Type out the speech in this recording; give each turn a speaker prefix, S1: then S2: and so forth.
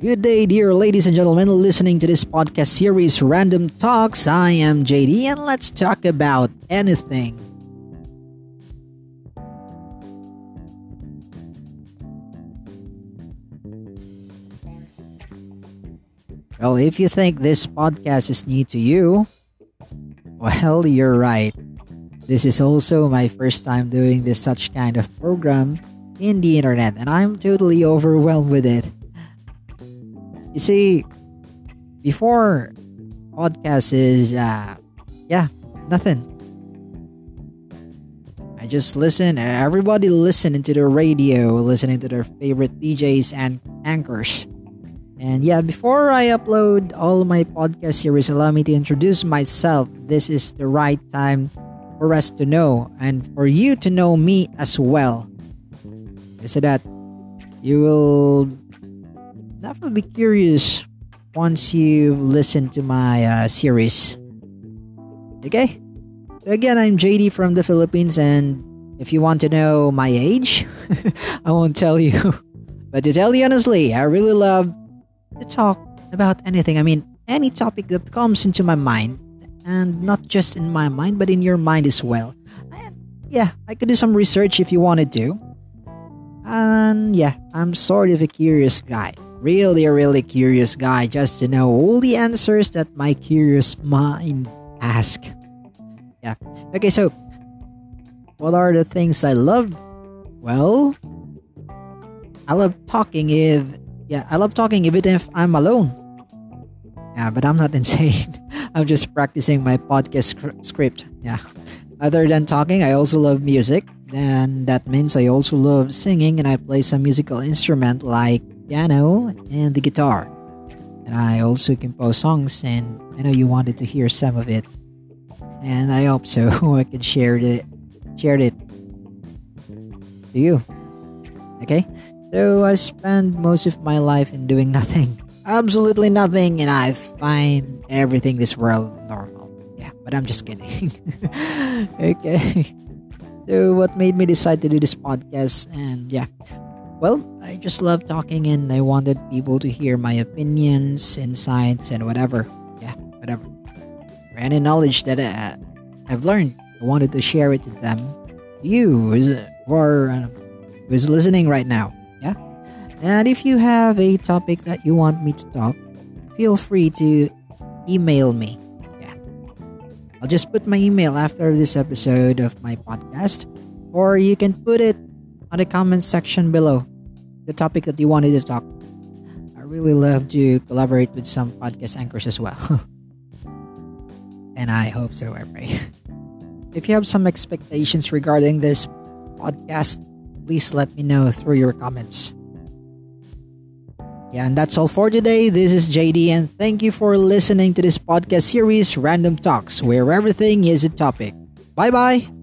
S1: Good day, dear ladies and gentlemen, listening to this podcast series, Random Talks. I am JD, and let's talk about anything. Well, if you think this podcast is new to you, well, you're right. This is also my first time doing this such kind of program in the internet, and I'm totally overwhelmed with it. You see, before podcast is uh yeah, nothing. I just listen, everybody listening to the radio, listening to their favorite DJs and anchors. And yeah, before I upload all my podcast series, allow me to introduce myself. This is the right time for us to know and for you to know me as well so that you will definitely be curious once you've listened to my uh, series. Okay? So again, I'm JD from the Philippines, and if you want to know my age, I won't tell you. But to tell you honestly, I really love to talk about anything. I mean, any topic that comes into my mind, and not just in my mind, but in your mind as well. And yeah, I could do some research if you wanted to. And yeah, I'm sort of a curious guy. Really, really curious guy just to know all the answers that my curious mind ask. Yeah. Okay, so what are the things I love? Well, I love talking if yeah, I love talking even if I'm alone. Yeah, but I'm not insane. I'm just practicing my podcast script. Yeah. Other than talking, I also love music and that means I also love singing and I play some musical instrument like piano and the guitar. And I also compose songs and I know you wanted to hear some of it. And I hope so I can share it share it to you. Okay? So I spend most of my life in doing nothing. Absolutely nothing and I find everything this world normal. Yeah, but I'm just kidding. okay. So, what made me decide to do this podcast? And yeah, well, I just love talking and I wanted people to hear my opinions, insights, and whatever. Yeah, whatever. Any knowledge that uh, I've learned, I wanted to share it to them. You, or uh, who's listening right now. Yeah. And if you have a topic that you want me to talk, feel free to email me Yeah. I'll just put my email after this episode of my podcast, or you can put it on the comment section below the topic that you wanted to talk. I really love to collaborate with some podcast anchors as well. and I hope so, I pray. If you have some expectations regarding this podcast, please let me know through your comments. Yeah, and that's all for today. This is JD, and thank you for listening to this podcast series, Random Talks, where everything is a topic. Bye bye.